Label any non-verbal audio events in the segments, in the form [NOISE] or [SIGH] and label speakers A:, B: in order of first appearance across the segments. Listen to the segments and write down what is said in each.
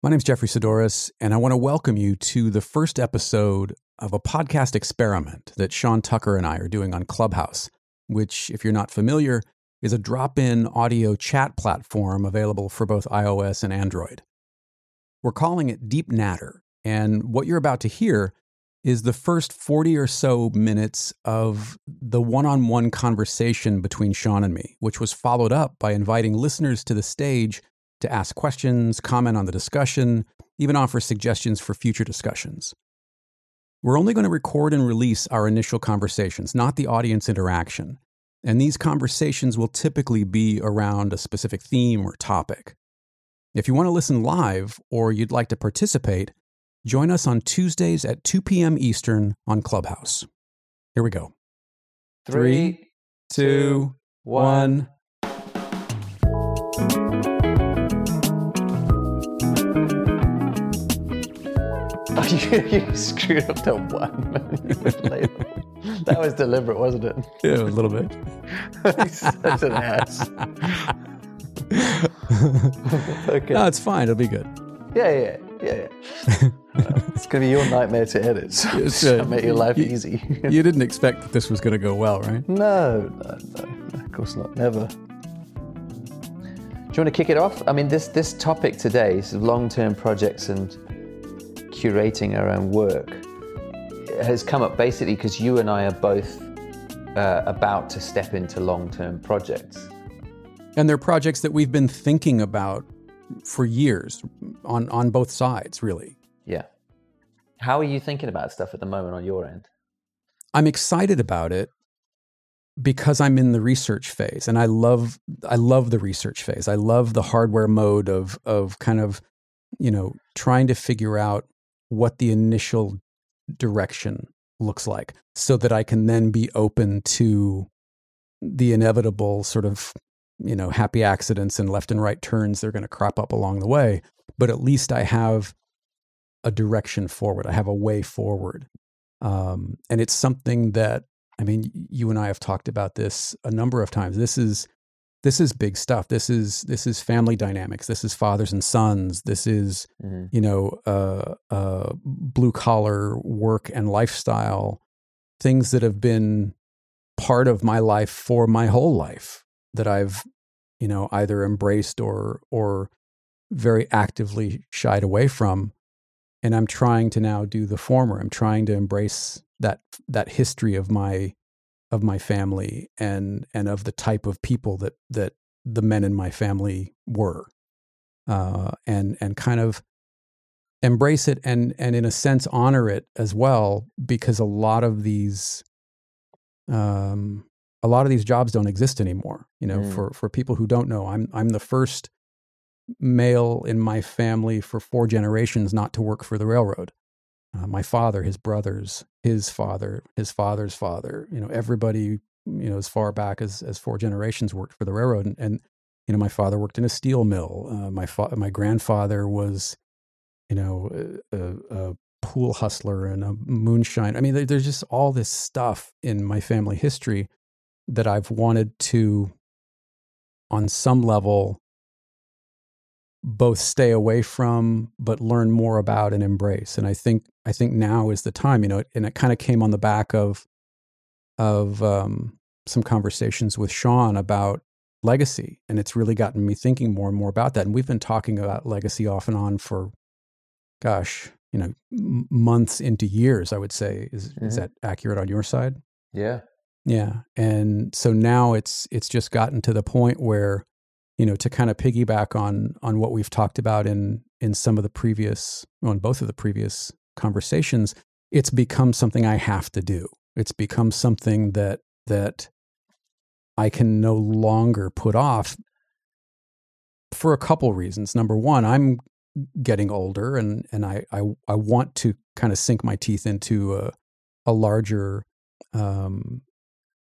A: My name is Jeffrey Saddoris, and I want to welcome you to the first episode of a podcast experiment that Sean Tucker and I are doing on Clubhouse, which, if you're not familiar, is a drop in audio chat platform available for both iOS and Android. We're calling it Deep Natter, and what you're about to hear is the first 40 or so minutes of the one on one conversation between Sean and me, which was followed up by inviting listeners to the stage to ask questions, comment on the discussion, even offer suggestions for future discussions. We're only going to record and release our initial conversations, not the audience interaction. And these conversations will typically be around a specific theme or topic. If you want to listen live or you'd like to participate, join us on Tuesdays at 2 p.m. Eastern on Clubhouse. Here we go.
B: Three, two, one. [LAUGHS] you, you screwed up the one That was deliberate, wasn't it?
A: Yeah, a little bit. [LAUGHS]
B: He's such an ass. [LAUGHS]
A: okay. No, it's fine. It'll be good.
B: Yeah, yeah, yeah, yeah. it's gonna be your nightmare to edit. So it's uh, make your life
A: you,
B: easy.
A: you didn't expect that this was gonna go well, right?
B: No, no, no. Of course not. Never. Do you want to kick it off? I mean, this this topic today is long-term projects and curating our own work has come up basically because you and I are both uh, about to step into long term projects.
A: And they're projects that we've been thinking about for years on, on both sides, really.
B: Yeah. How are you thinking about stuff at the moment on your end?
A: I'm excited about it because I'm in the research phase and I love I love the research phase. I love the hardware mode of of kind of you know trying to figure out what the initial direction looks like so that I can then be open to the inevitable sort of you know happy accidents and left and right turns they're going to crop up along the way. But at least i have a direction forward. I have a way forward. Um, and it's something that i mean you and i have talked about this a number of times this is this is big stuff. This is this is family dynamics. This is fathers and sons. This is mm-hmm. you know uh, uh, blue collar work and lifestyle things that have been part of my life for my whole life that I've you know either embraced or or very actively shied away from and I'm trying to now do the former. I'm trying to embrace that that history of my of my family and and of the type of people that that the men in my family were uh, and and kind of embrace it and and in a sense honor it as well because a lot of these um a lot of these jobs don't exist anymore you know mm. for for people who don't know i'm i'm the first male in my family for four generations not to work for the railroad uh, my father, his brothers, his father, his father's father, you know, everybody, you know, as far back as, as four generations worked for the railroad. And, and you know, my father worked in a steel mill. Uh, my, fa- my grandfather was, you know, a, a, pool hustler and a moonshine. I mean, there's just all this stuff in my family history that I've wanted to, on some level, both stay away from but learn more about and embrace. And i think i think now is the time you know and it kind of came on the back of of um, some conversations with sean about legacy and it's really gotten me thinking more and more about that. And we've been talking about legacy off and on for gosh you know m- months into years i would say. Is mm-hmm. is that accurate on your side?
B: Yeah.
A: Yeah. And so now it's it's just gotten to the point where you know, to kind of piggyback on on what we've talked about in in some of the previous, on both of the previous conversations, it's become something I have to do. It's become something that that I can no longer put off for a couple reasons. Number one, I'm getting older, and and I I, I want to kind of sink my teeth into a a larger, um,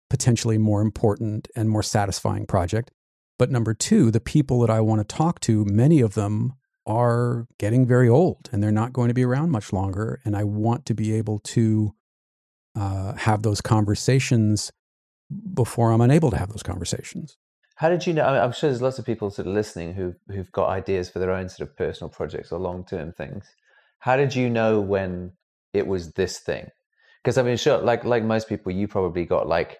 A: potentially more important and more satisfying project. But number two, the people that I want to talk to, many of them are getting very old and they're not going to be around much longer. And I want to be able to uh, have those conversations before I'm unable to have those conversations.
B: How did you know? I am sure there's lots of people sort of listening who who've got ideas for their own sort of personal projects or long term things. How did you know when it was this thing? Because I mean, sure, like like most people, you probably got like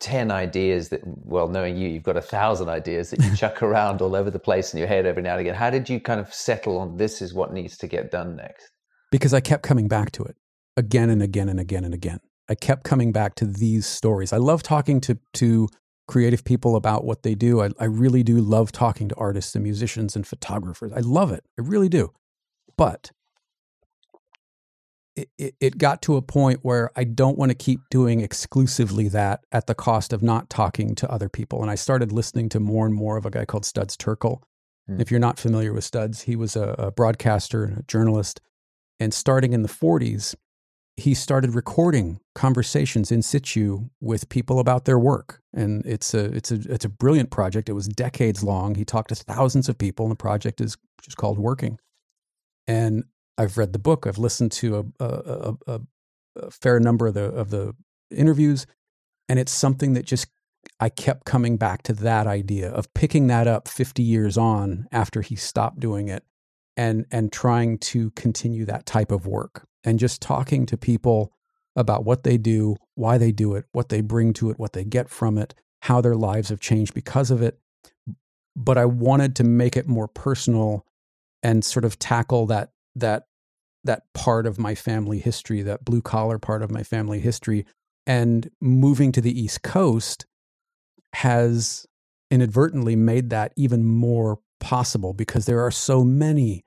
B: 10 ideas that well knowing you you've got a thousand ideas that you [LAUGHS] chuck around all over the place in your head every now and again. How did you kind of settle on this is what needs to get done next?
A: Because i kept coming back to it again and again and again and again. I kept coming back to these stories. I love talking to to creative people about what they do. I, I really do love talking to artists and musicians and photographers. I love it. I really do. But it, it, got to a point where I don't want to keep doing exclusively that at the cost of not talking to other people. And I started listening to more and more of a guy called Studs Terkel. Mm. If you're not familiar with Studs, he was a, a broadcaster and a journalist. And starting in the 40s, he started recording conversations in situ with people about their work. And it's a it's a it's a brilliant project. It was decades long. He talked to thousands of people, and the project is just called Working. And I've read the book. I've listened to a, a, a, a fair number of the of the interviews, and it's something that just I kept coming back to that idea of picking that up 50 years on after he stopped doing it and and trying to continue that type of work and just talking to people about what they do, why they do it, what they bring to it, what they get from it, how their lives have changed because of it. But I wanted to make it more personal and sort of tackle that that that part of my family history, that blue collar part of my family history. And moving to the East Coast has inadvertently made that even more possible because there are so many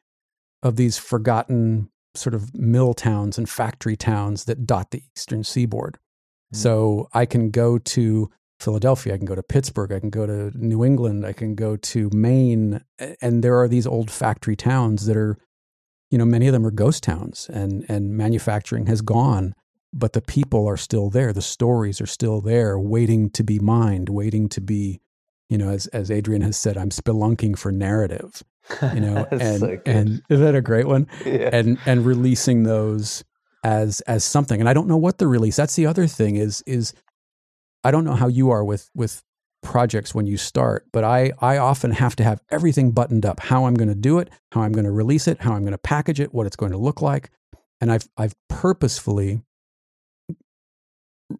A: of these forgotten sort of mill towns and factory towns that dot the eastern seaboard. Mm-hmm. So I can go to Philadelphia, I can go to Pittsburgh, I can go to New England, I can go to Maine, and there are these old factory towns that are you know, many of them are ghost towns and, and manufacturing has gone, but the people are still there. The stories are still there, waiting to be mined, waiting to be, you know, as, as Adrian has said, I'm spelunking for narrative, you know, [LAUGHS] and, so and is that a great one? Yeah. And, and releasing those as, as something. And I don't know what the release, that's the other thing is, is I don't know how you are with, with projects when you start, but I, I often have to have everything buttoned up how I'm going to do it, how I'm going to release it, how I'm going to package it, what it's going to look like. And I've, I've purposefully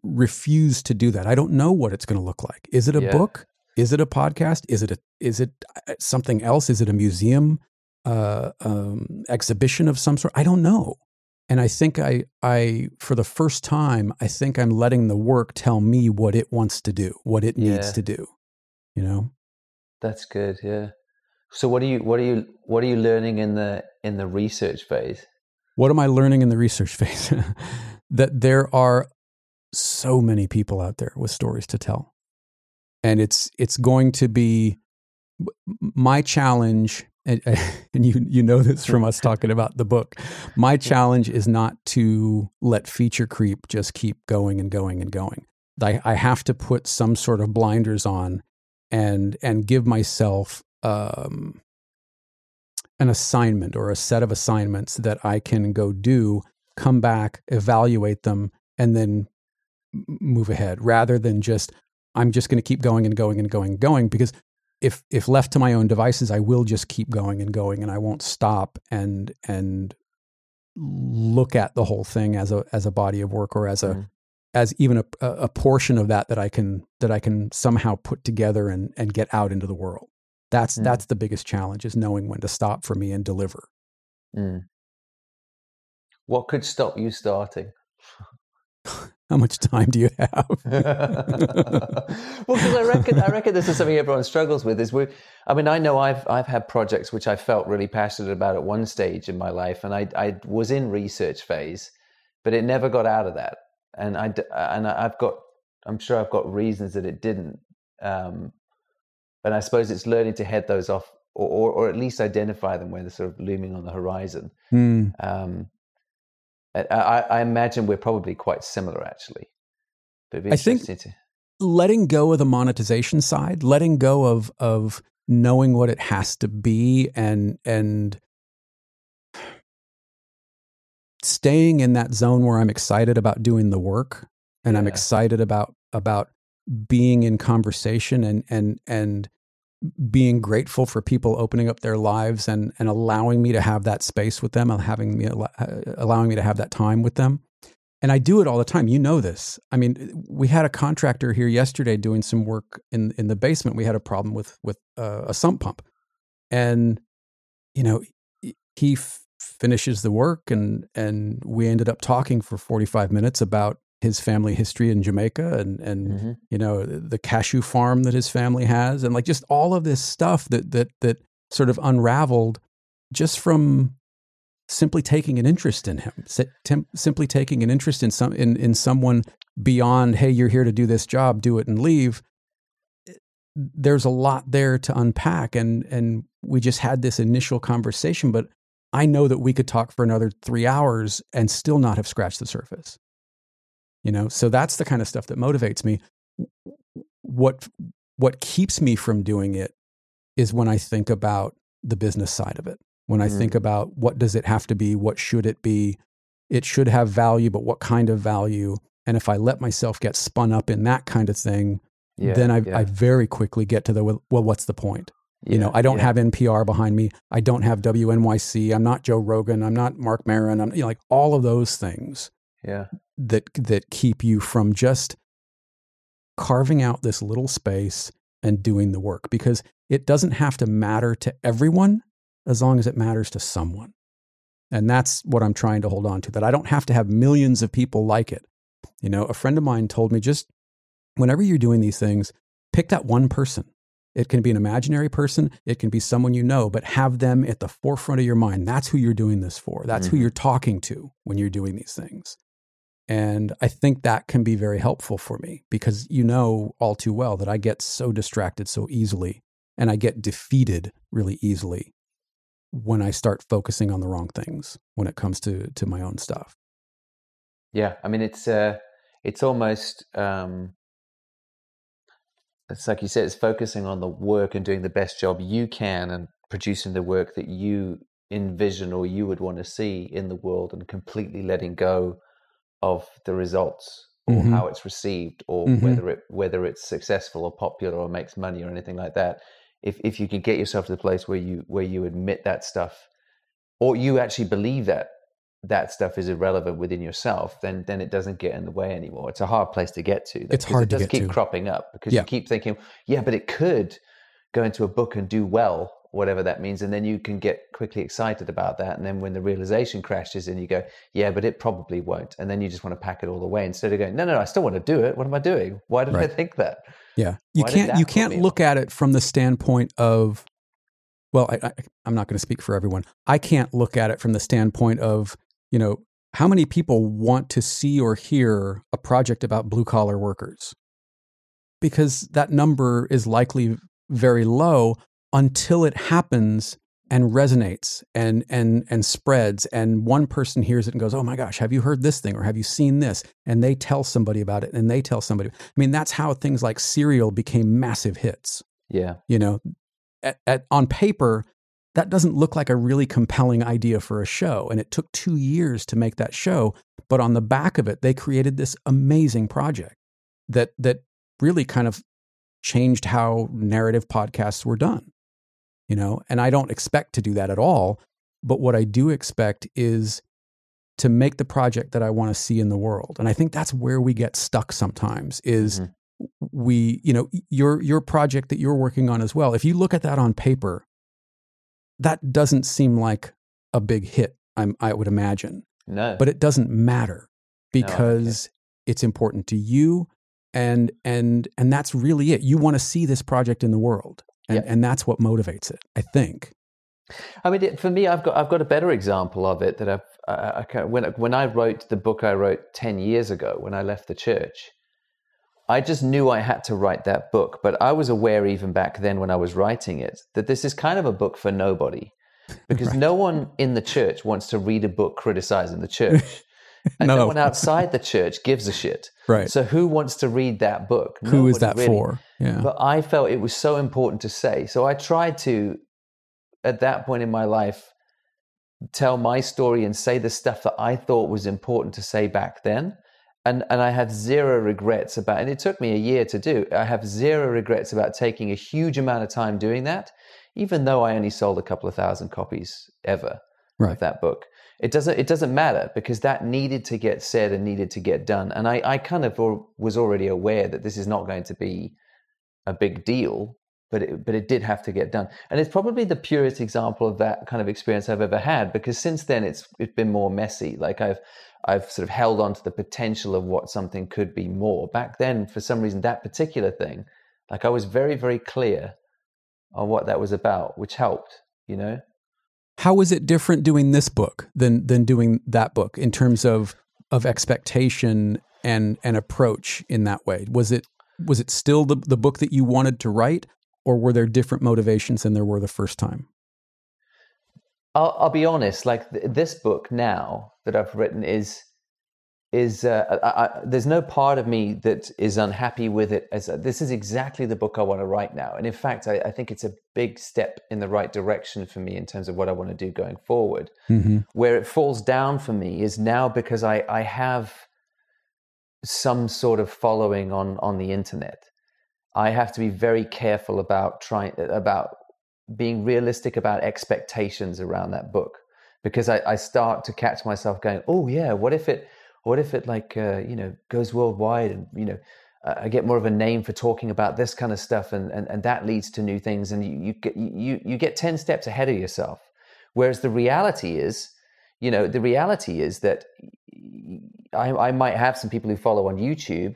A: refused to do that. I don't know what it's going to look like. Is it a yeah. book? Is it a podcast? Is it a, is it uh, something else? Is it a museum uh, um, exhibition of some sort? I don't know. And I think I, I, for the first time, I think I'm letting the work tell me what it wants to do, what it yeah. needs to do. You know,
B: that's good. Yeah. So what are you, what are you, what are you learning in the in the research phase?
A: What am I learning in the research [LAUGHS] phase? that there are so many people out there with stories to tell, and it's it's going to be my challenge and, [LAUGHS] and you you know this from us talking about the book. My challenge is not to let feature creep just keep going and going and going. I, I have to put some sort of blinders on and and give myself um, an assignment or a set of assignments that I can go do, come back, evaluate them, and then move ahead rather than just I'm just going to keep going and going and going and going because if if left to my own devices, I will just keep going and going, and I won't stop and and look at the whole thing as a as a body of work or as a mm. as even a, a portion of that that I can that I can somehow put together and and get out into the world. That's mm. that's the biggest challenge is knowing when to stop for me and deliver. Mm.
B: What could stop you starting? [LAUGHS]
A: How much time do you have? [LAUGHS]
B: well, because I reckon I reckon this is something everyone struggles with. Is we, I mean, I know I've I've had projects which I felt really passionate about at one stage in my life, and I I was in research phase, but it never got out of that. And I and I've got I'm sure I've got reasons that it didn't. Um, and I suppose it's learning to head those off, or or, or at least identify them when they're sort of looming on the horizon. Mm. Um, I, I imagine we're probably quite similar, actually.
A: I think to... letting go of the monetization side, letting go of of knowing what it has to be, and and staying in that zone where I'm excited about doing the work, and yeah. I'm excited about about being in conversation and and and being grateful for people opening up their lives and and allowing me to have that space with them and having me uh, allowing me to have that time with them and I do it all the time. You know this. I mean, we had a contractor here yesterday doing some work in in the basement. We had a problem with with uh, a sump pump, and you know, he f- finishes the work, and and we ended up talking for forty five minutes about his family history in Jamaica and and mm-hmm. you know the cashew farm that his family has and like just all of this stuff that that that sort of unraveled just from simply taking an interest in him simply taking an interest in some in in someone beyond hey you're here to do this job do it and leave there's a lot there to unpack and and we just had this initial conversation but i know that we could talk for another 3 hours and still not have scratched the surface you know? So that's the kind of stuff that motivates me. What what keeps me from doing it is when i think about the business side of it. When i mm. think about what does it have to be? What should it be? It should have value but what kind of value? And if i let myself get spun up in that kind of thing yeah, then I, yeah. I very quickly get to the well what's the point? Yeah, you know i don't have npr behind me. I don't have wnyc i'm not joe rogan. I'm not mark maron. I'm you know, like all of those things.
B: Yeah
A: that that keep you from just carving out this little space and doing the work because it doesn't have to matter to everyone as long as it matters to someone. And that's what I'm trying to hold on to that I don't have to have millions of people like it. You know, a friend of mine told me just whenever you're doing these things, pick that one person. It can be an imaginary person, it can be someone you know, but have them at the forefront of your mind. That's who you're doing this for. That's mm-hmm. who you're talking to when you're doing these things. And I think that can be very helpful for me because you know all too well that I get so distracted so easily and I get defeated really easily when I start focusing on the wrong things when it comes to to my own stuff.
B: Yeah, I mean it's uh it's almost um it's like you said it's focusing on the work and doing the best job you can and producing the work that you envision or you would want to see in the world and completely letting go of the results or mm-hmm. how it's received or mm-hmm. whether it whether it's successful or popular or makes money or anything like that if if you can get yourself to the place where you where you admit that stuff or you actually believe that that stuff is irrelevant within yourself then then it doesn't get in the way anymore it's a hard place to get to
A: it's hard
B: it does
A: to
B: keep
A: to.
B: cropping up because yeah. you keep thinking yeah but it could go into a book and do well whatever that means and then you can get quickly excited about that and then when the realization crashes and you go yeah but it probably won't and then you just want to pack it all away instead of going no no, no i still want to do it. What am i doing? Why did right. i think that?
A: Yeah. You why can't you can't look at it from the standpoint of well I, I, i'm not going to speak for everyone. I can't look at it from the standpoint of you know how many people want to see or hear a project about blue collar workers? Because that number is likely very low until it happens and resonates and and and spreads and one person hears it and goes oh my gosh have you heard this thing or have you seen this? And they tell somebody about it and they tell somebody. I mean that's how things like serial became massive hits.
B: Yeah.
A: You know at, at, on paper that doesn't look like a really compelling idea for a show and it took 2 years to make that show but on the back of it they created this amazing project that that really kind of changed how narrative podcasts were done you know, and I don't expect to do that at all. But what I do expect is to make the project that I want to see in the world. And I think that's where we get stuck sometimes is mm-hmm. we, you know, your your project that you're working on as well. If you look at that on paper, that doesn't seem like a big hit, I'm, I would imagine.
B: No.
A: But it doesn't matter because no, okay. it's important to you and and and that's really it. You want to see this project in the world and, yeah. and that's what motivates it i think
B: i mean for me i've got i've got a better example of it that i've I, I, when when i wrote the book i wrote 10 years ago when i left the church i just knew i had to write that book but i was aware even back then when i was writing it that this is kind of a book for nobody because [LAUGHS] right. no one in the church wants to read a book criticizing the church and no. no. one outside the church gives a shit.
A: Right.
B: So who wants to read that book?
A: Who Nobody is that really. for?
B: Yeah. But I felt it was so important to say. So I tried to, at that point in my life, tell my story and say the stuff that I thought was important to say back then. and and I have zero regrets about. And it took me a year to do. I have zero regrets about taking a huge amount of time doing that, even though I only sold a couple of thousand copies ever
A: Right.
B: of that book. It doesn't it doesn't matter because that needed to get said and needed to get done. And I I kind of was already aware that this is not going to be a big deal, but it, but it did have to get done. And it's probably the purest example of that kind of experience I've ever had because since then it's it's been more messy. Like I've I've sort of held on to the potential of what something could be more. Back then, for some reason, that particular thing, like I was very very clear on what that was about, which helped. You know.
A: How is it different doing this book than than doing that book in terms of of expectation and and approach in that way? Was it was it still the the book that you wanted to write, or were there different motivations than there were the first time?
B: I'll, I'll be honest. Like th- this book now that I've written is is uh, I, I, there's no part of me that is unhappy with it. As a, this is exactly the book I want to write now, and in fact, I, I think it's a big step in the right direction for me in terms of what I want to do going forward.
A: Mm-hmm.
B: Where it falls down for me is now because I, I have some sort of following on on the internet. I have to be very careful about trying about being realistic about expectations around that book because I, I start to catch myself going, oh yeah, what if it, what if it like uh, you know goes worldwide and you know I get more of a name for talking about this kind of stuff and and, and that leads to new things and you you get you you get ten steps ahead of yourself, whereas the reality is, you know, the reality is that I, I might have some people who follow on YouTube.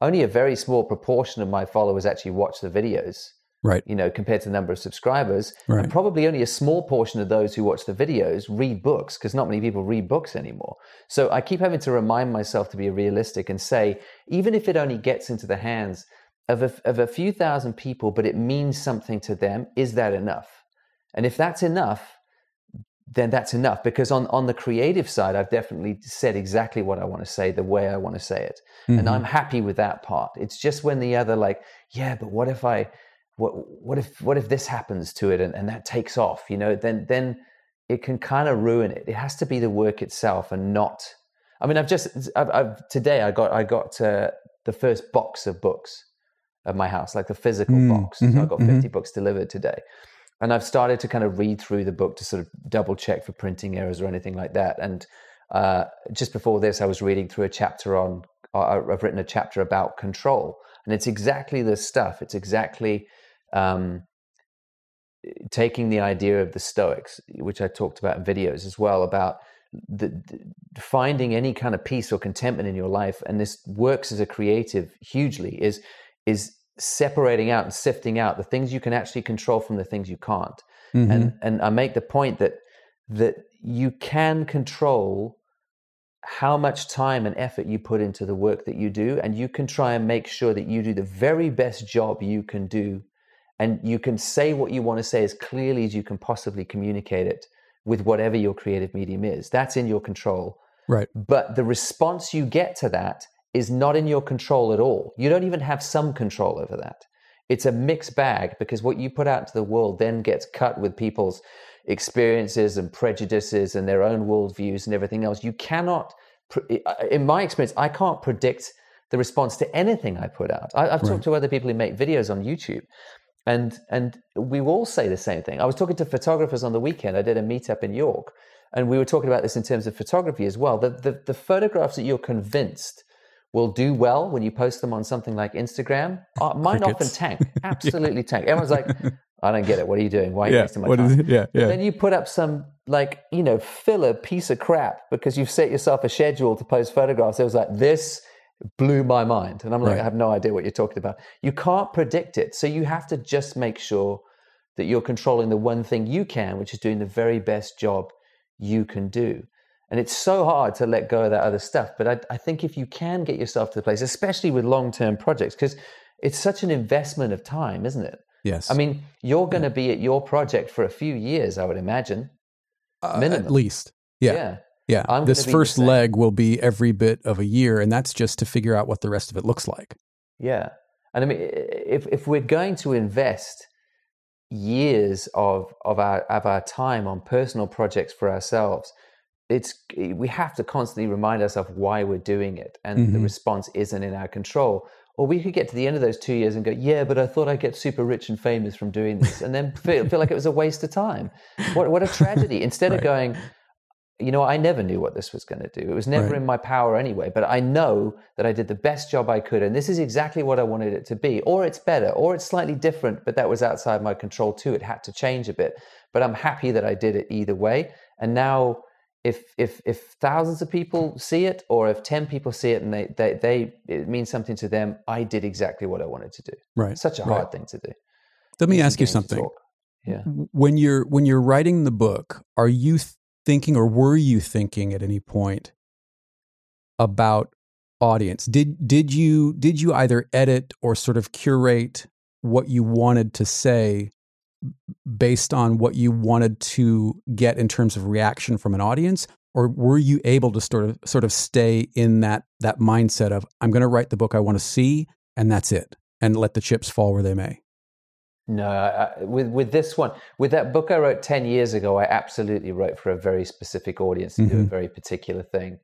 B: Only a very small proportion of my followers actually watch the videos
A: Right.
B: you know, compared to the number of subscribers.
A: Right.
B: And probably only a small portion of those who watch the videos read books because not many people read books anymore. So I keep having to remind myself to be realistic and say, even if it only gets into the hands of a, of a few thousand people, but it means something to them, is that enough? And if that's enough, then that's enough because on, on the creative side, I've definitely said exactly what I want to say, the way I want to say it. And mm-hmm. I'm happy with that part. It's just when the other, like, yeah, but what if I, what what if what if this happens to it and, and that takes off you know then then it can kind of ruin it. It has to be the work itself and not i mean i've just i've, I've today i got i got uh, the first box of books at my house like the physical
A: Mm,
B: box. So i
A: mhm,
B: got
A: mhm.
B: 50 books delivered today. And i've started to kind of read through the book to sort of double check for printing errors or anything like that. And uh, just before this i was reading through a chapter on uh, i've written a chapter about control. And it's exactly this stuff. It's exactly um, taking the idea of the Stoics, which I talked about in videos as well, about the, the- finding any kind of peace or contentment in your life, and this works as a creative hugely, is is separating out and sifting out the things you can actually control from the things you can't.
A: Mhm.
B: And and I make the point that that you can control how much time and effort you put into the work that you do, and you can try and make sure that you do the very best job you can do and you can say what you want to say as clearly as you can possibly communicate it with whatever your creative medium is. That's in your control.
A: right.
B: But the response you get to that is not in your control at all. You don't even have some control over that. It's a mixed bag because what you put out to the world then gets cut with people's experiences and prejudices and their own worldviews and everything else. You cannot, in my experience, I can't predict the response to anything I put out. I, I've
A: Right.
B: talked to other people who make videos on YouTube, and and we all say the same thing. I was talking to photographers on the weekend. I did a meetup in York, and we were talking about this in terms of photography as well. The the, the photographs that you're convinced will do well when you post them on something like Instagram, uh, mine often [LAUGHS] tank, absolutely tank. Everyone's like, I don't get it. What are you doing? Why are you
A: Yeah.
B: wasting my
A: What
B: time?
A: Yeah. Yeah.
B: Then you put up some like you know filler piece of crap because you've set yourself a schedule to post photographs. It was like this blew my mind, and I'm like,
A: Right.
B: I have no idea what you're talking about. You can't predict it, so you have to just make sure that you're controlling the one thing you can, which is doing the very best job you can do. And it's so hard to let go of that other stuff. But I, I think if you can get yourself to the place, especially with long term projects, because it's such an investment of time, isn't it?
A: yes.
B: I mean, you're going to be at your project for a few years, I would imagine.
A: Uh, at least. Yeah.
B: Yeah.
A: Yeah.
B: I'm
A: this
B: gonna be the
A: first leg will be every bit of a year, and that's just to figure out what the rest of it looks like.
B: Yeah. And I mean, if, if we're going to invest years of, of, our, of our time on personal projects for ourselves, it's we have to constantly remind ourselves why we're doing it, and mm-hmm. the response isn't in our control. Or we could get to the end of those two years and go, yeah, but I thought I'd get super rich and famous from doing this, and then feel, feel like it was a waste of time. What what a tragedy! [LAUGHS] Instead right. of going, you know, I never knew what this was going to do. It was never right. in my power anyway, but I know that I did the best job I could. And this is exactly what I wanted it to be. Or it's better, or it's slightly different, but that was outside my control too. It had to change a bit. But I'm happy that I did it either way. And now, if if if thousands of people see it, or if ten people see it and they they, they it means something to them, I did exactly what I wanted to do.
A: Right.
B: Such a
A: right.
B: hard thing to do.
A: Let me ask you something.
B: Yeah.
A: When you're when you're writing the book, are you thinking or were you thinking at any point about audience? Did did you did you either edit or sort of curate what you wanted to say based on what you wanted to get in terms of reaction from an audience or were you able to sort of sort of stay in that that mindset of I'm going to write the book I want to see and that's it and let the chips fall where they may?
B: No, I, with with this one, with that book I wrote ten years ago, I absolutely wrote for a very specific audience to mm-hmm. do a mm-hmm. very particular thing.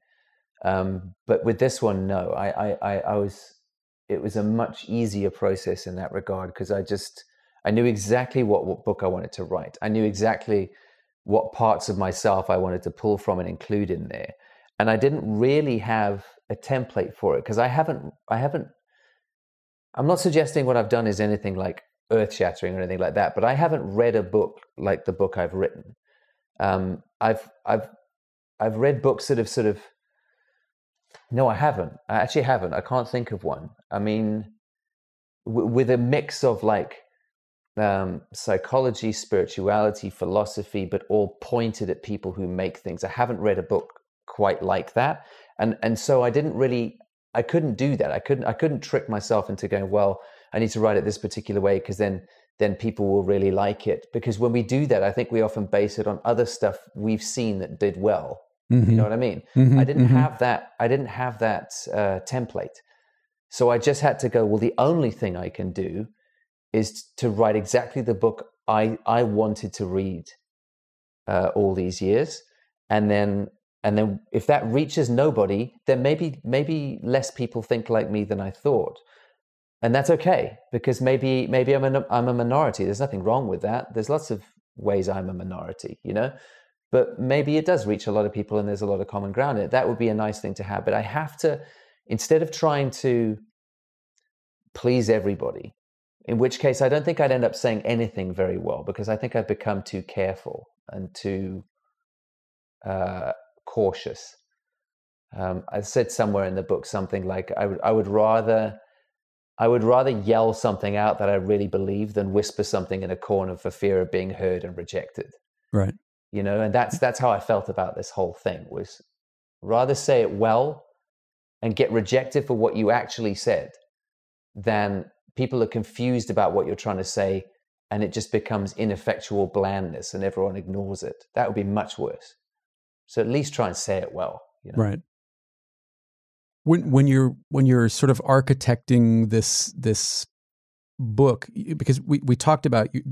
B: Um, but with this one, no, I, I, I was. It was a much easier process in that regard because I just I knew exactly what, what book I wanted to write. I knew exactly what parts of myself I wanted to pull from and include in there, and I didn't really have a template for it because I haven't I haven't. I'm not suggesting what I've done is anything like earth shattering or anything like that, but I haven't read a book like the book I've written. Um, I've I've I've read books that have sort of no, I haven't. I actually haven't. I can't think of one. I mean, w- with a mix of like um, psychology, spirituality, philosophy, but all pointed at people who make things. I haven't read a book quite like that, and and so I didn't really. I couldn't do that. I couldn't. I couldn't trick myself into going. Well, I need to write it this particular way because then then people will really like it. Because when we do that, I think we often base it on other stuff we've seen that did well. Mm-hmm. You know what I mean? Mm-hmm. I didn't mm-hmm. have that. I didn't have that uh, template, so I just had to go. Well, the only thing I can do is to write exactly the book I I wanted to read uh, all these years, and then and then if that reaches nobody, then maybe maybe less people think like me than I thought and that's okay because maybe maybe I'm a, I'm a minority. There's nothing wrong with that. There's lots of ways I'm a minority, you know. But maybe it does reach a lot of people, and there's a lot of common ground it. That would be a nice thing to have. But I have to, instead of trying to please everybody, in which case I don't think I'd end up saying anything very well because I think I've become too careful and too uh, cautious. Um, I said somewhere in the book something like I would I would rather I would rather yell something out that I really believe than whisper something in a corner for fear of being heard and rejected.
A: Right.
B: You know, and that's that's how I felt about this whole thing was rather say it well and get rejected for what you actually said than people are confused about what you're trying to say and it just becomes ineffectual blandness and everyone ignores it. That would be much worse. So at least try and say it well. You know?
A: Right when when you're when you're sort of architecting this this book because we we talked about you,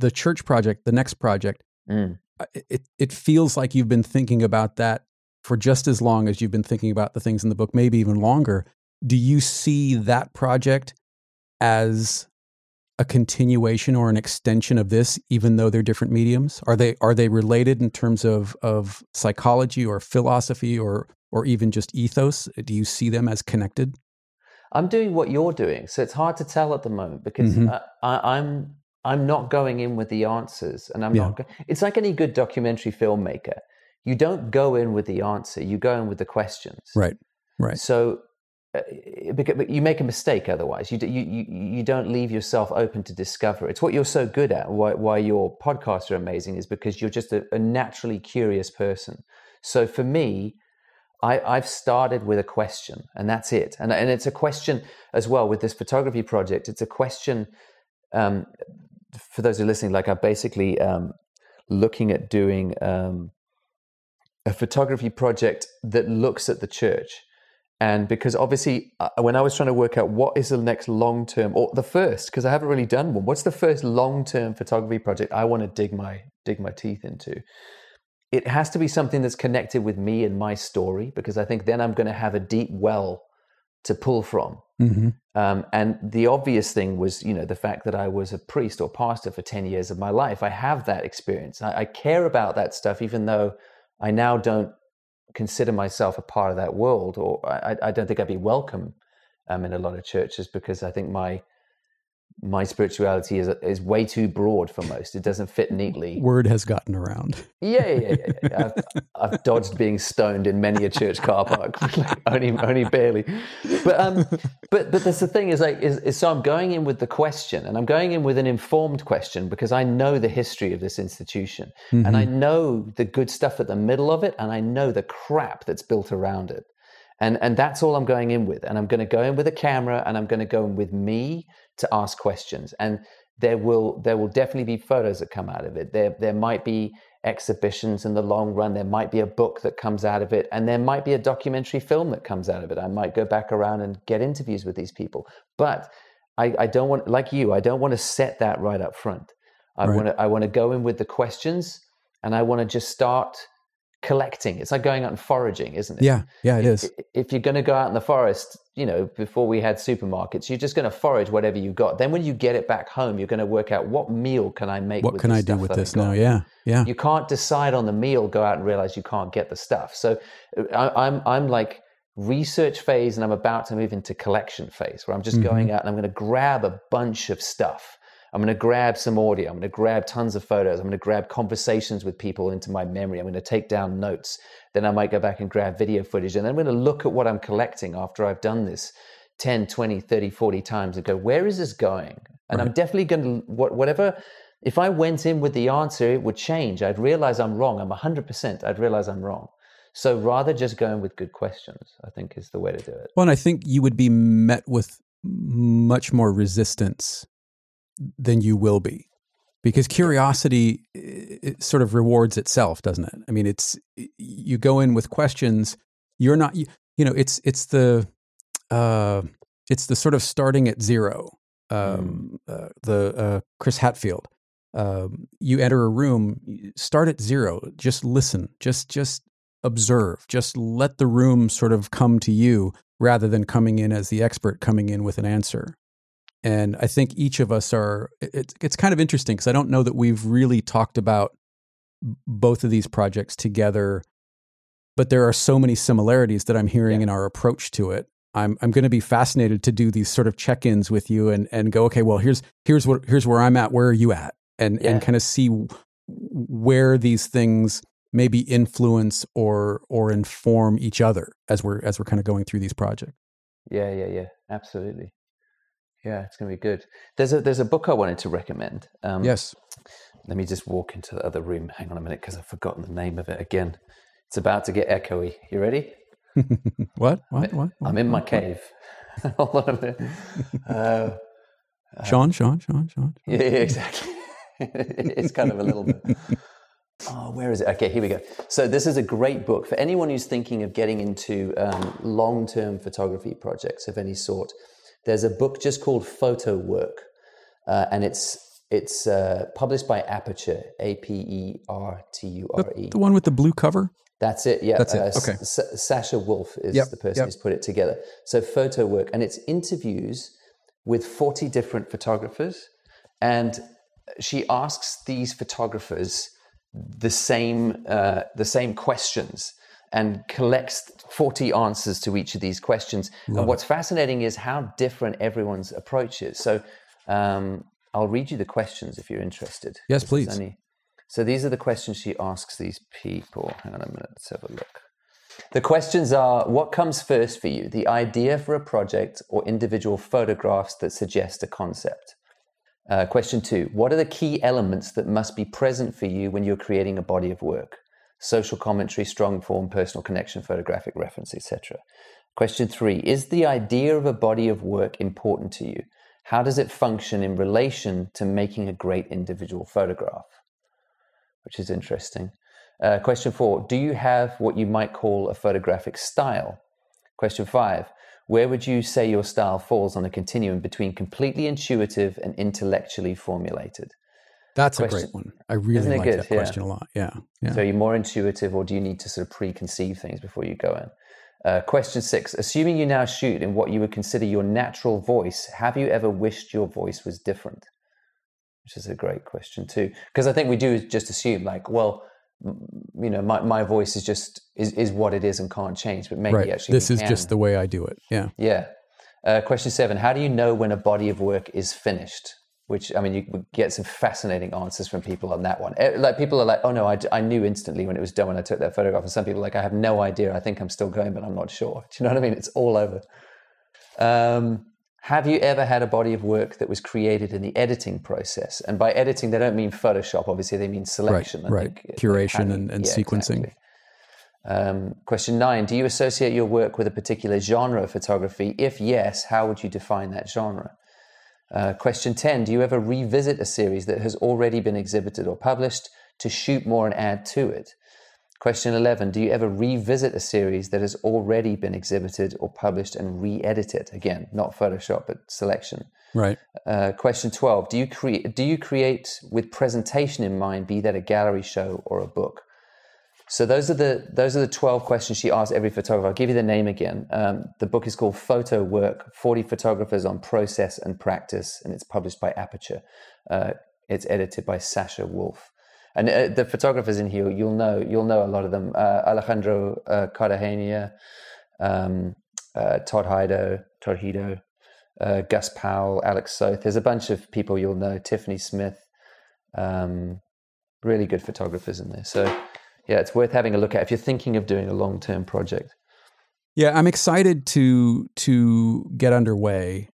A: the church project the next project mm. it it feels like you've been thinking about that for just as long as you've been thinking about the things in the book maybe even longer do you see that project as a continuation or an extension of this even though they're different mediums are they are they related in terms of of psychology or philosophy or or even just ethos? Do you see them as connected?
B: I'm doing what you're doing, so it's hard to tell at the moment because mm-hmm. I, am I'm, I'm not going in with the answers, and I'm yeah. not. Go- it's like any good documentary filmmaker. You don't go in with the answer; you go in with the questions.
A: Right. Right.
B: So uh, you make a mistake otherwise. You, you, you don't leave yourself open to discover. It's what you're so good at. Why, why your podcasts are amazing is because you're just a, a naturally curious person. So for me, I, have started with a question, and that's it. And, and it's a question as well with this photography project. It's a question um, for those who are listening. Like I'm basically um, looking at doing um, a photography project that looks at the church. And because obviously, uh, when I was trying to work out what is the next long term or the first, because I haven't really done one, what's the first long term photography project I want to dig my dig my teeth into? It has to be something that's connected with me and my story because I think then I'm going to have a deep well to pull from.
A: Mm-hmm.
B: Um, and the obvious thing was, you know, the fact that I was a priest or pastor for 10 years of my life. I have that experience. I, I care about that stuff, even though I now don't consider myself a part of that world, or I, I don't think I'd be welcome um, in a lot of churches because I think my my spirituality is is way too broad for most. It doesn't fit neatly.
A: Word has gotten around.
B: Yeah, yeah, yeah. yeah. I've, I've, dodged being stoned in many a church car park, [LAUGHS] only only barely. But um, but but that's the thing is like is, is so I'm going in with the question, and I'm going in with an informed question because I know the history of this institution, mm-hmm. and I know the good stuff at the middle of it, and I know the crap that's built around it. And, and that's all I'm going in with. And I'm going to go in with a camera and I'm going to go in with me to ask questions. And there will there will definitely be photos that come out of it. There there might be exhibitions in the long run. There might be a book that comes out of it, and there might be a documentary film that comes out of it. I might go back around and get interviews with these people. But I, I don't want like you, I don't want to set that right up front. I right. want to I want to go in with the questions and I want to just start collecting. It's like going out and foraging, isn't it?
A: Yeah, yeah, it
B: if,
A: is.
B: If you're going to go out in the forest, you know, before we had supermarkets, you're just going to forage whatever you got. Then when you get it back home, you're going to work out what meal can I make.
A: What can I do with this now? Yeah, yeah.
B: You can't decide on the meal. Go out and realize you can't get the stuff. So I, I'm I'm like research phase, and I'm about to move into collection phase, where I'm just mm-hmm. going out and I'm going to grab a bunch of stuff I'm going to grab some audio. I'm going to grab tons of photos. I'm going to grab conversations with people into my memory. I'm going to take down notes. Then I might go back and grab video footage. And then I'm going to look at what I'm collecting after I've done this 10, 20, 30, 40 times and go, where is this going? And right. I'm definitely going to, whatever, if I went in with the answer, it would change. I'd realize I'm wrong. I'm 100%. I'd realize I'm wrong. So rather just going with good questions, I think is the way to do it.
A: Well, and I think you would be met with much more resistance than you will be. Because curiosity it sort of rewards itself doesn't it? I mean it's you go in with questions you're not you, you know it's it's the uh it's the sort of starting at zero um mm. uh, the uh, chris hadfield. Um, you enter a room start at zero just listen just just observe just let the room sort of come to you rather than coming in as the expert coming in with an answer and I think each of us are, it's, it's kind of interesting because I don't know that we've really talked about both of these projects together, but there are so many similarities that I'm hearing yeah. in our approach to it. I'm, I'm going to be fascinated to do these sort of check-ins with you and, and go, okay, well, here's, here's what, here's where I'm at. Where are you at? And, yeah. and kind of see where these things maybe influence or, or inform each other as we're, as we're kind of going through these projects.
B: Yeah, yeah, yeah, absolutely. Yeah, it's going to be good. There's a there's a book I wanted to recommend.
A: Um, yes.
B: Let me just walk into the other room. Hang on a minute because I've forgotten the name of it again. It's about to get echoey. You ready? [LAUGHS]
A: what? What? What?
B: I'm in my cave. [LAUGHS] Hold on a minute. Uh,
A: Sean, Sean, Sean, Sean. [LAUGHS]
B: Yeah, yeah exactly. it's kind of a little bit. Oh, where is it? Okay, here we go. So, this is a great book for anyone who's thinking of getting into um, long term photography projects of any sort. There's a book just called Photo Work, uh, and it's it's uh, published by Aperture, A P E R T U R E.
A: The one with the blue cover.
B: That's it. Yeah,
A: that's it. Uh, okay.
B: S- Sasha Wolf is yep. the person yep. who's put it together. So photo work, and it's interviews with forty different photographers, and she asks these photographers the same uh, the same questions and collects 40 answers to each of these questions. Love and what's fascinating is how different everyone's approach is. So um, I'll read you the questions if you're interested.
A: Yes, please. Any...
B: So these are the questions she asks these people. Hang on a minute, let's have a look. The questions are What comes first for you, the idea for a project or individual photographs that suggest a concept? Uh, question two What are the key elements that must be present for you when you're creating a body of work? Social commentary, strong form, personal connection, photographic reference, etc. Question three Is the idea of a body of work important to you? How does it function in relation to making a great individual photograph? Which is interesting. Uh, question four Do you have what you might call a photographic style? Question five Where would you say your style falls on a continuum between completely intuitive and intellectually formulated?
A: That's a great one. I really like that
B: Yeah.
A: question a lot. Yeah. Yeah.
B: So are you more intuitive, or do you need to sort of preconceive things before you go in? Uh, question six: Assuming you now shoot in what you would consider your natural voice, have you ever wished your voice was different? Which is a great question too, because I think we do just assume like, well, you know, my, my voice is just is, is what it is and can't change. But maybe
A: right.
B: actually,
A: This is
B: can.
A: just the way I do it. Yeah.
B: Yeah. Uh, question seven: How do you know when a body of work is finished? Which I mean, you would get some fascinating answers from people on that one. Eh, Like people are like, "Oh no, I, I knew instantly when it was done when I took that photograph," and some people are like, "I have no idea. I think I'm still going, but I'm not sure." [LAUGHS] Do you know what I mean? It's all over. Um, have you ever had a body of work that was created in the editing process? And by editing, they don't mean Photoshop. Obviously, they mean selection.
A: Right.
B: think.
A: Curation
B: How
A: and- and
B: yeah,
A: sequencing.
B: exactly. Um, question nine: Do you associate your work with a particular genre of photography? If yes, how would you define that genre? Uh, question ten: Do you ever revisit a series that has already been exhibited or published to shoot more and add to it? Question 11 Do you ever revisit a series that has already been exhibited or published and re edit it? Again, not Photoshop, but selection.
A: Right.
B: Uh, question 12 do you, create, do you create with presentation in mind, be that a gallery show or a book? So those are the those are the twelve questions she asks every photographer. I'll give you the name again. Um, the book is called Photo Work: Forty Photographers on Process and Practice, and it's published by Aperture. Uh, it's edited by Sasha Wolf. And uh, the photographers in here, you'll know you'll know a lot of them. Uh, Alejandro uh, Cartagena, um, uh, Todd Hido, Torhido, uh, Gus Powell, Alex Soth. There's a bunch of people you'll know. Tiffany Smith, um, really good photographers in there. So yeah, it's worth having a look at if you're thinking of doing a long term project.
A: Yeah, I'm excited to to get underway,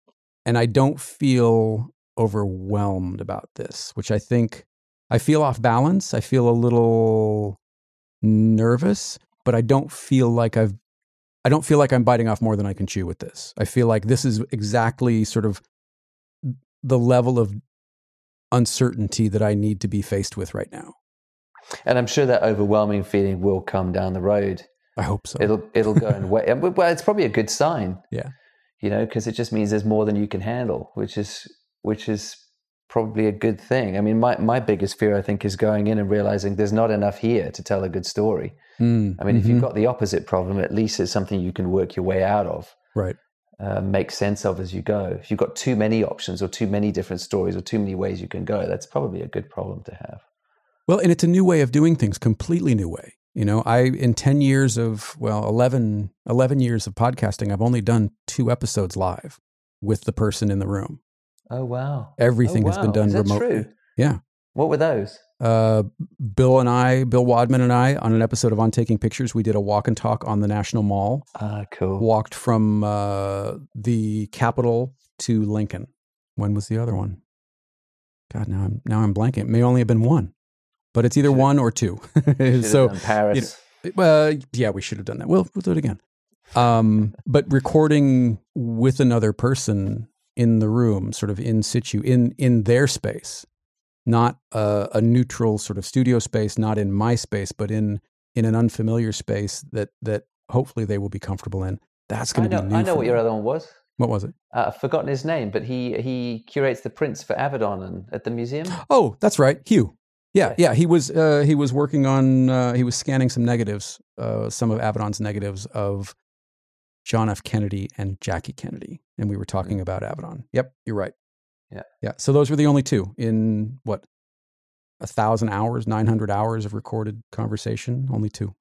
A: and I don't feel overwhelmed about this, which I think I feel off balance. I feel a little nervous, but I don't feel like I've I don't feel like I'm biting off more than I can chew with this. I feel like this is exactly sort of the level of uncertainty that I need to be faced with right now.
B: And I'm sure that overwhelming feeling will come down the road.
A: I hope so.
B: It'll it'll go and [LAUGHS] wait. Well, it's probably a good sign.
A: Yeah.
B: You know, because it just means there's more than you can handle, which is which is probably a good thing. I mean, my my biggest fear, I think, is going in and realizing there's not enough here to tell a good story.
A: Mm,
B: I mean, if you've
A: mhm.
B: got the opposite problem, at least it's something you can work your way out of.
A: right,
B: uh, make sense of as you go. If you've got too many options or too many different stories or too many ways you can go, that's probably a good problem to have.
A: Well, and it's a new way of doing things, completely new way. You know, I in 10 years of well, 11 11 years of podcasting, I've only done two episodes live with the person in the room.
B: Oh wow!
A: Everything
B: Oh,
A: has been done
B: Is
A: remotely.
B: True?
A: Yeah.
B: What were those?
A: Uh, Bill and I, Bill Wadman and I, on an episode of On Taking Pictures, we did a walk and talk on the National Mall.
B: Ah, cool.
A: Walked from uh, the Capitol to Lincoln. When was the other one? God, now I'm now I'm blanking. It may only have been one, but it's either
B: Should've-
A: one or two. [LAUGHS] So
B: Paris.
A: Well, yeah, we should have done that. We'll we'll do it again. Um, but recording with another person in the room, sort of in situ, in in their space, not a, a neutral sort of studio space, not in my space, but in in an unfamiliar space that that hopefully they will be comfortable in. That's going to be new.
B: I know what
A: me.
B: your other one was.
A: What was it?
B: Uh, I've forgotten his name, but he he curates the prints for Avedon and at the museum.
A: Oh, that's right, Hugh. Yeah,
B: Yeah.
A: He was uh, he was working on uh, he was scanning some negatives, uh, some of Avedon's negatives of John F. Kennedy and Jackie Kennedy, and we were talking about Avedon. Yep, you're right.
B: Yeah.
A: yeah. So those were the only two in what a thousand hours, nine hundred hours of recorded conversation. Only two.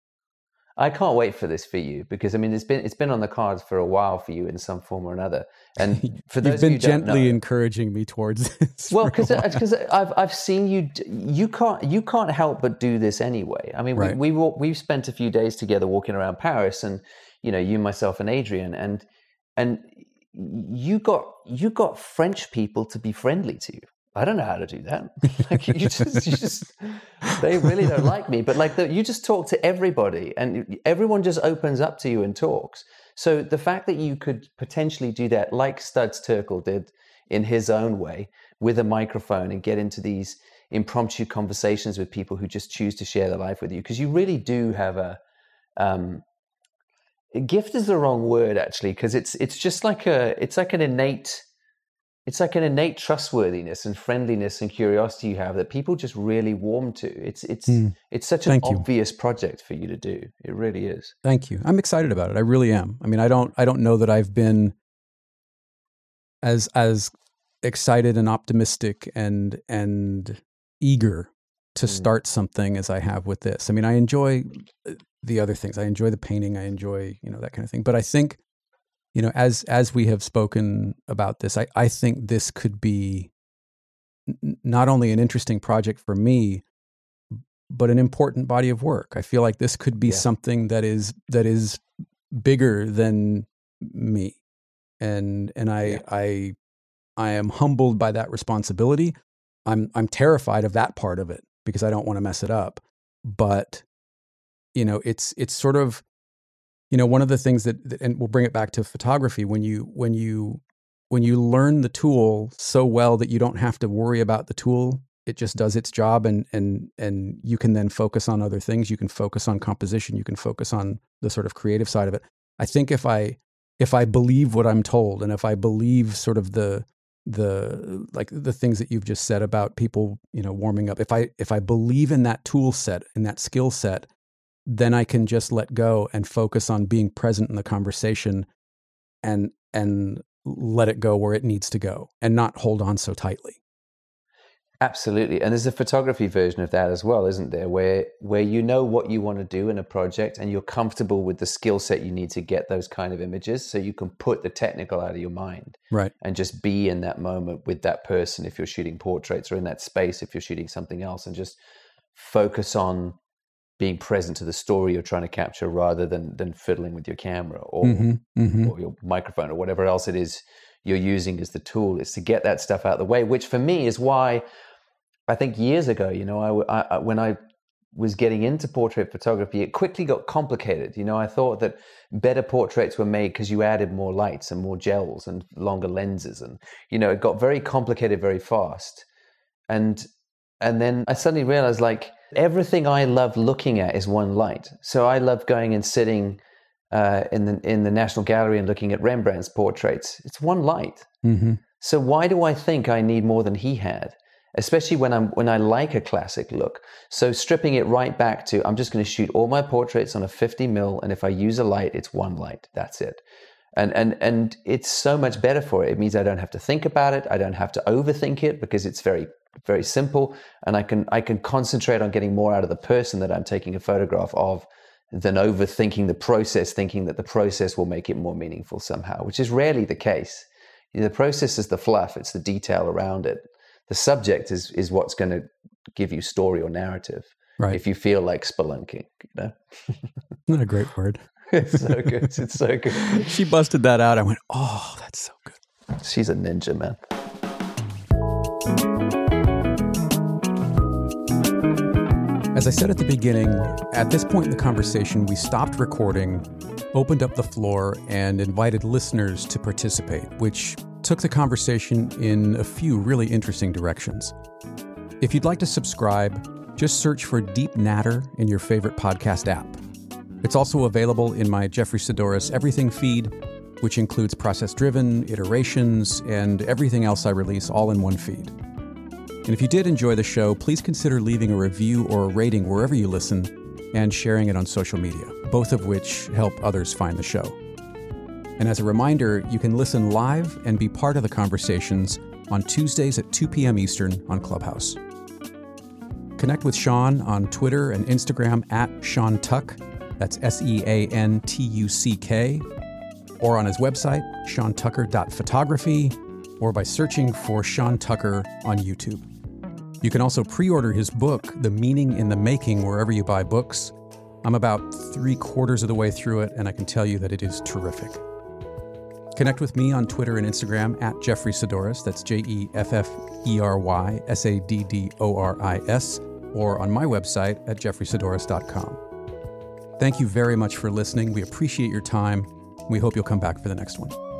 B: I can't wait for this for you because I mean it's been it's been on the cards for a while for you in some form or another. And [LAUGHS] for those
A: You've been gently
B: know-
A: encouraging me towards [LAUGHS] this.
B: well
A: because
B: because
A: uh,
B: uh, I've I've seen you you can't you can't help but do this anyway. I mean
A: Right.
B: we we walk, we've spent a few days together walking around Paris and you know you myself and Adrian and and you got you got French people to be friendly to you. I don't know how to do that. [LAUGHS] Like you just, you just, they really don't like me. But like the, you just talk to everybody, and everyone just opens up to you and talks. So the fact that you could potentially do that, like Studs Terkel did in his own way, with a microphone, and get into these impromptu conversations with people who just choose to share their life with you, because you really do have a. Um, gift is the wrong word actually, because it's it's just like a it's like an innate it's like an innate trustworthiness and friendliness and curiosity you have that people just really warm to. It's it's mm. it's such an Thank obvious you. project for you to do. It really is.
A: Thank you. I'm excited about it. I really am. I mean, I don't I don't know that I've been as as excited and optimistic and and eager to mm. start something as I have with this. I mean, I enjoy uh, the other things. I enjoy the painting. I enjoy, you know, that kind of thing. But I think you know, as as we have spoken about this, I, I think this could be n- not only an interesting project for me, but an important body of work. I feel like this could be yeah. something that is that is bigger than me, and and I yeah. I I am humbled by that responsibility. I'm I'm terrified of that part of it because I don't want to mess it up. But you know, it's it's sort of you know one of the things that and we'll bring it back to photography when you when you when you learn the tool so well that you don't have to worry about the tool it just does its job and and and you can then focus on other things. You can focus on composition. You can focus on the sort of creative side of it. I think if i if i believe what i'm told and if i believe sort of the the like the things that you've just said about people you know warming up if i if i believe in that tool set and that skill set then I can just let go and focus on being present in the conversation and and let it go where it needs to go and not hold on so tightly.
B: Absolutely. And there's a photography version of that as well, isn't there? Where where you know what you want to do in a project and you're comfortable with the skill set you need to get those kind of images so you can put the technical out of your mind.
A: Right.
B: And just be in that moment with that person if you're shooting portraits or in that space if you're shooting something else and just focus on being present to the story you're trying to capture rather than than fiddling with your camera or, mm-hmm, mm-hmm. or your microphone or whatever else it is you're using as the tool. Is to get that stuff out of the way which for me is why i think years ago you know I, I, when i was getting into portrait photography it quickly got complicated. You know i thought that better portraits were made because you added more lights and more gels and longer lenses and you know it got very complicated very fast. And and then i suddenly realized like everything I love looking at is one light. So I love going and sitting uh, in the in the National Gallery and looking at Rembrandt's portraits. It's one light. Mm-hmm. So why do I think I need more than he had? Especially when I'm when I like a classic look. So stripping it right back to I'm just going to shoot all my portraits on a 50 mil, and if I use a light, it's one light. That's it. And and and it's so much better for it. It means I don't have to think about it. I don't have to overthink it because it's very very simple and i can i can concentrate on getting more out of the person that i'm taking a photograph of than overthinking the process thinking that the process will make it more meaningful somehow which is rarely the case. You know, the process is the fluff it's the detail around it. The subject is is what's going to give you story or narrative
A: right.
B: if you feel like spelunking you know? [LAUGHS]
A: Not a great word. [LAUGHS]
B: It's so good it's so good. [LAUGHS]
A: She busted that out i went oh that's so good.
B: She's a ninja man
A: As I said at the beginning, at this point in the conversation, we stopped recording, opened up the floor, and invited listeners to participate, which took the conversation in a few really interesting directions. If you'd like to subscribe, just search for Deep Natter in your favorite podcast app. It's also available in my Jeffery Saddoris Everything feed, which includes process driven, iterations, and everything else I release all in one feed. And if you did enjoy the show, please consider leaving a review or a rating wherever you listen and sharing it on social media, both of which help others find the show. And as a reminder, you can listen live and be part of the conversations on Tuesdays at 2 p.m. Eastern on Clubhouse. Connect with Sean on Twitter and Instagram at Sean Tuck, that's S E A N T U C K, or on his website, seantucker.photography, or by searching for Sean Tucker on YouTube. You can also pre order his book, The Meaning in the Making, wherever you buy books. I'm about three quarters of the way through it, and I can tell you that it is terrific. Connect with me on Twitter and Instagram at Jeffery Saddoris, that's J E F F E R Y S A D D O R I S, or on my website at jefferysaddoris.com. Thank you very much for listening. We appreciate your time. We hope you'll come back for the next one.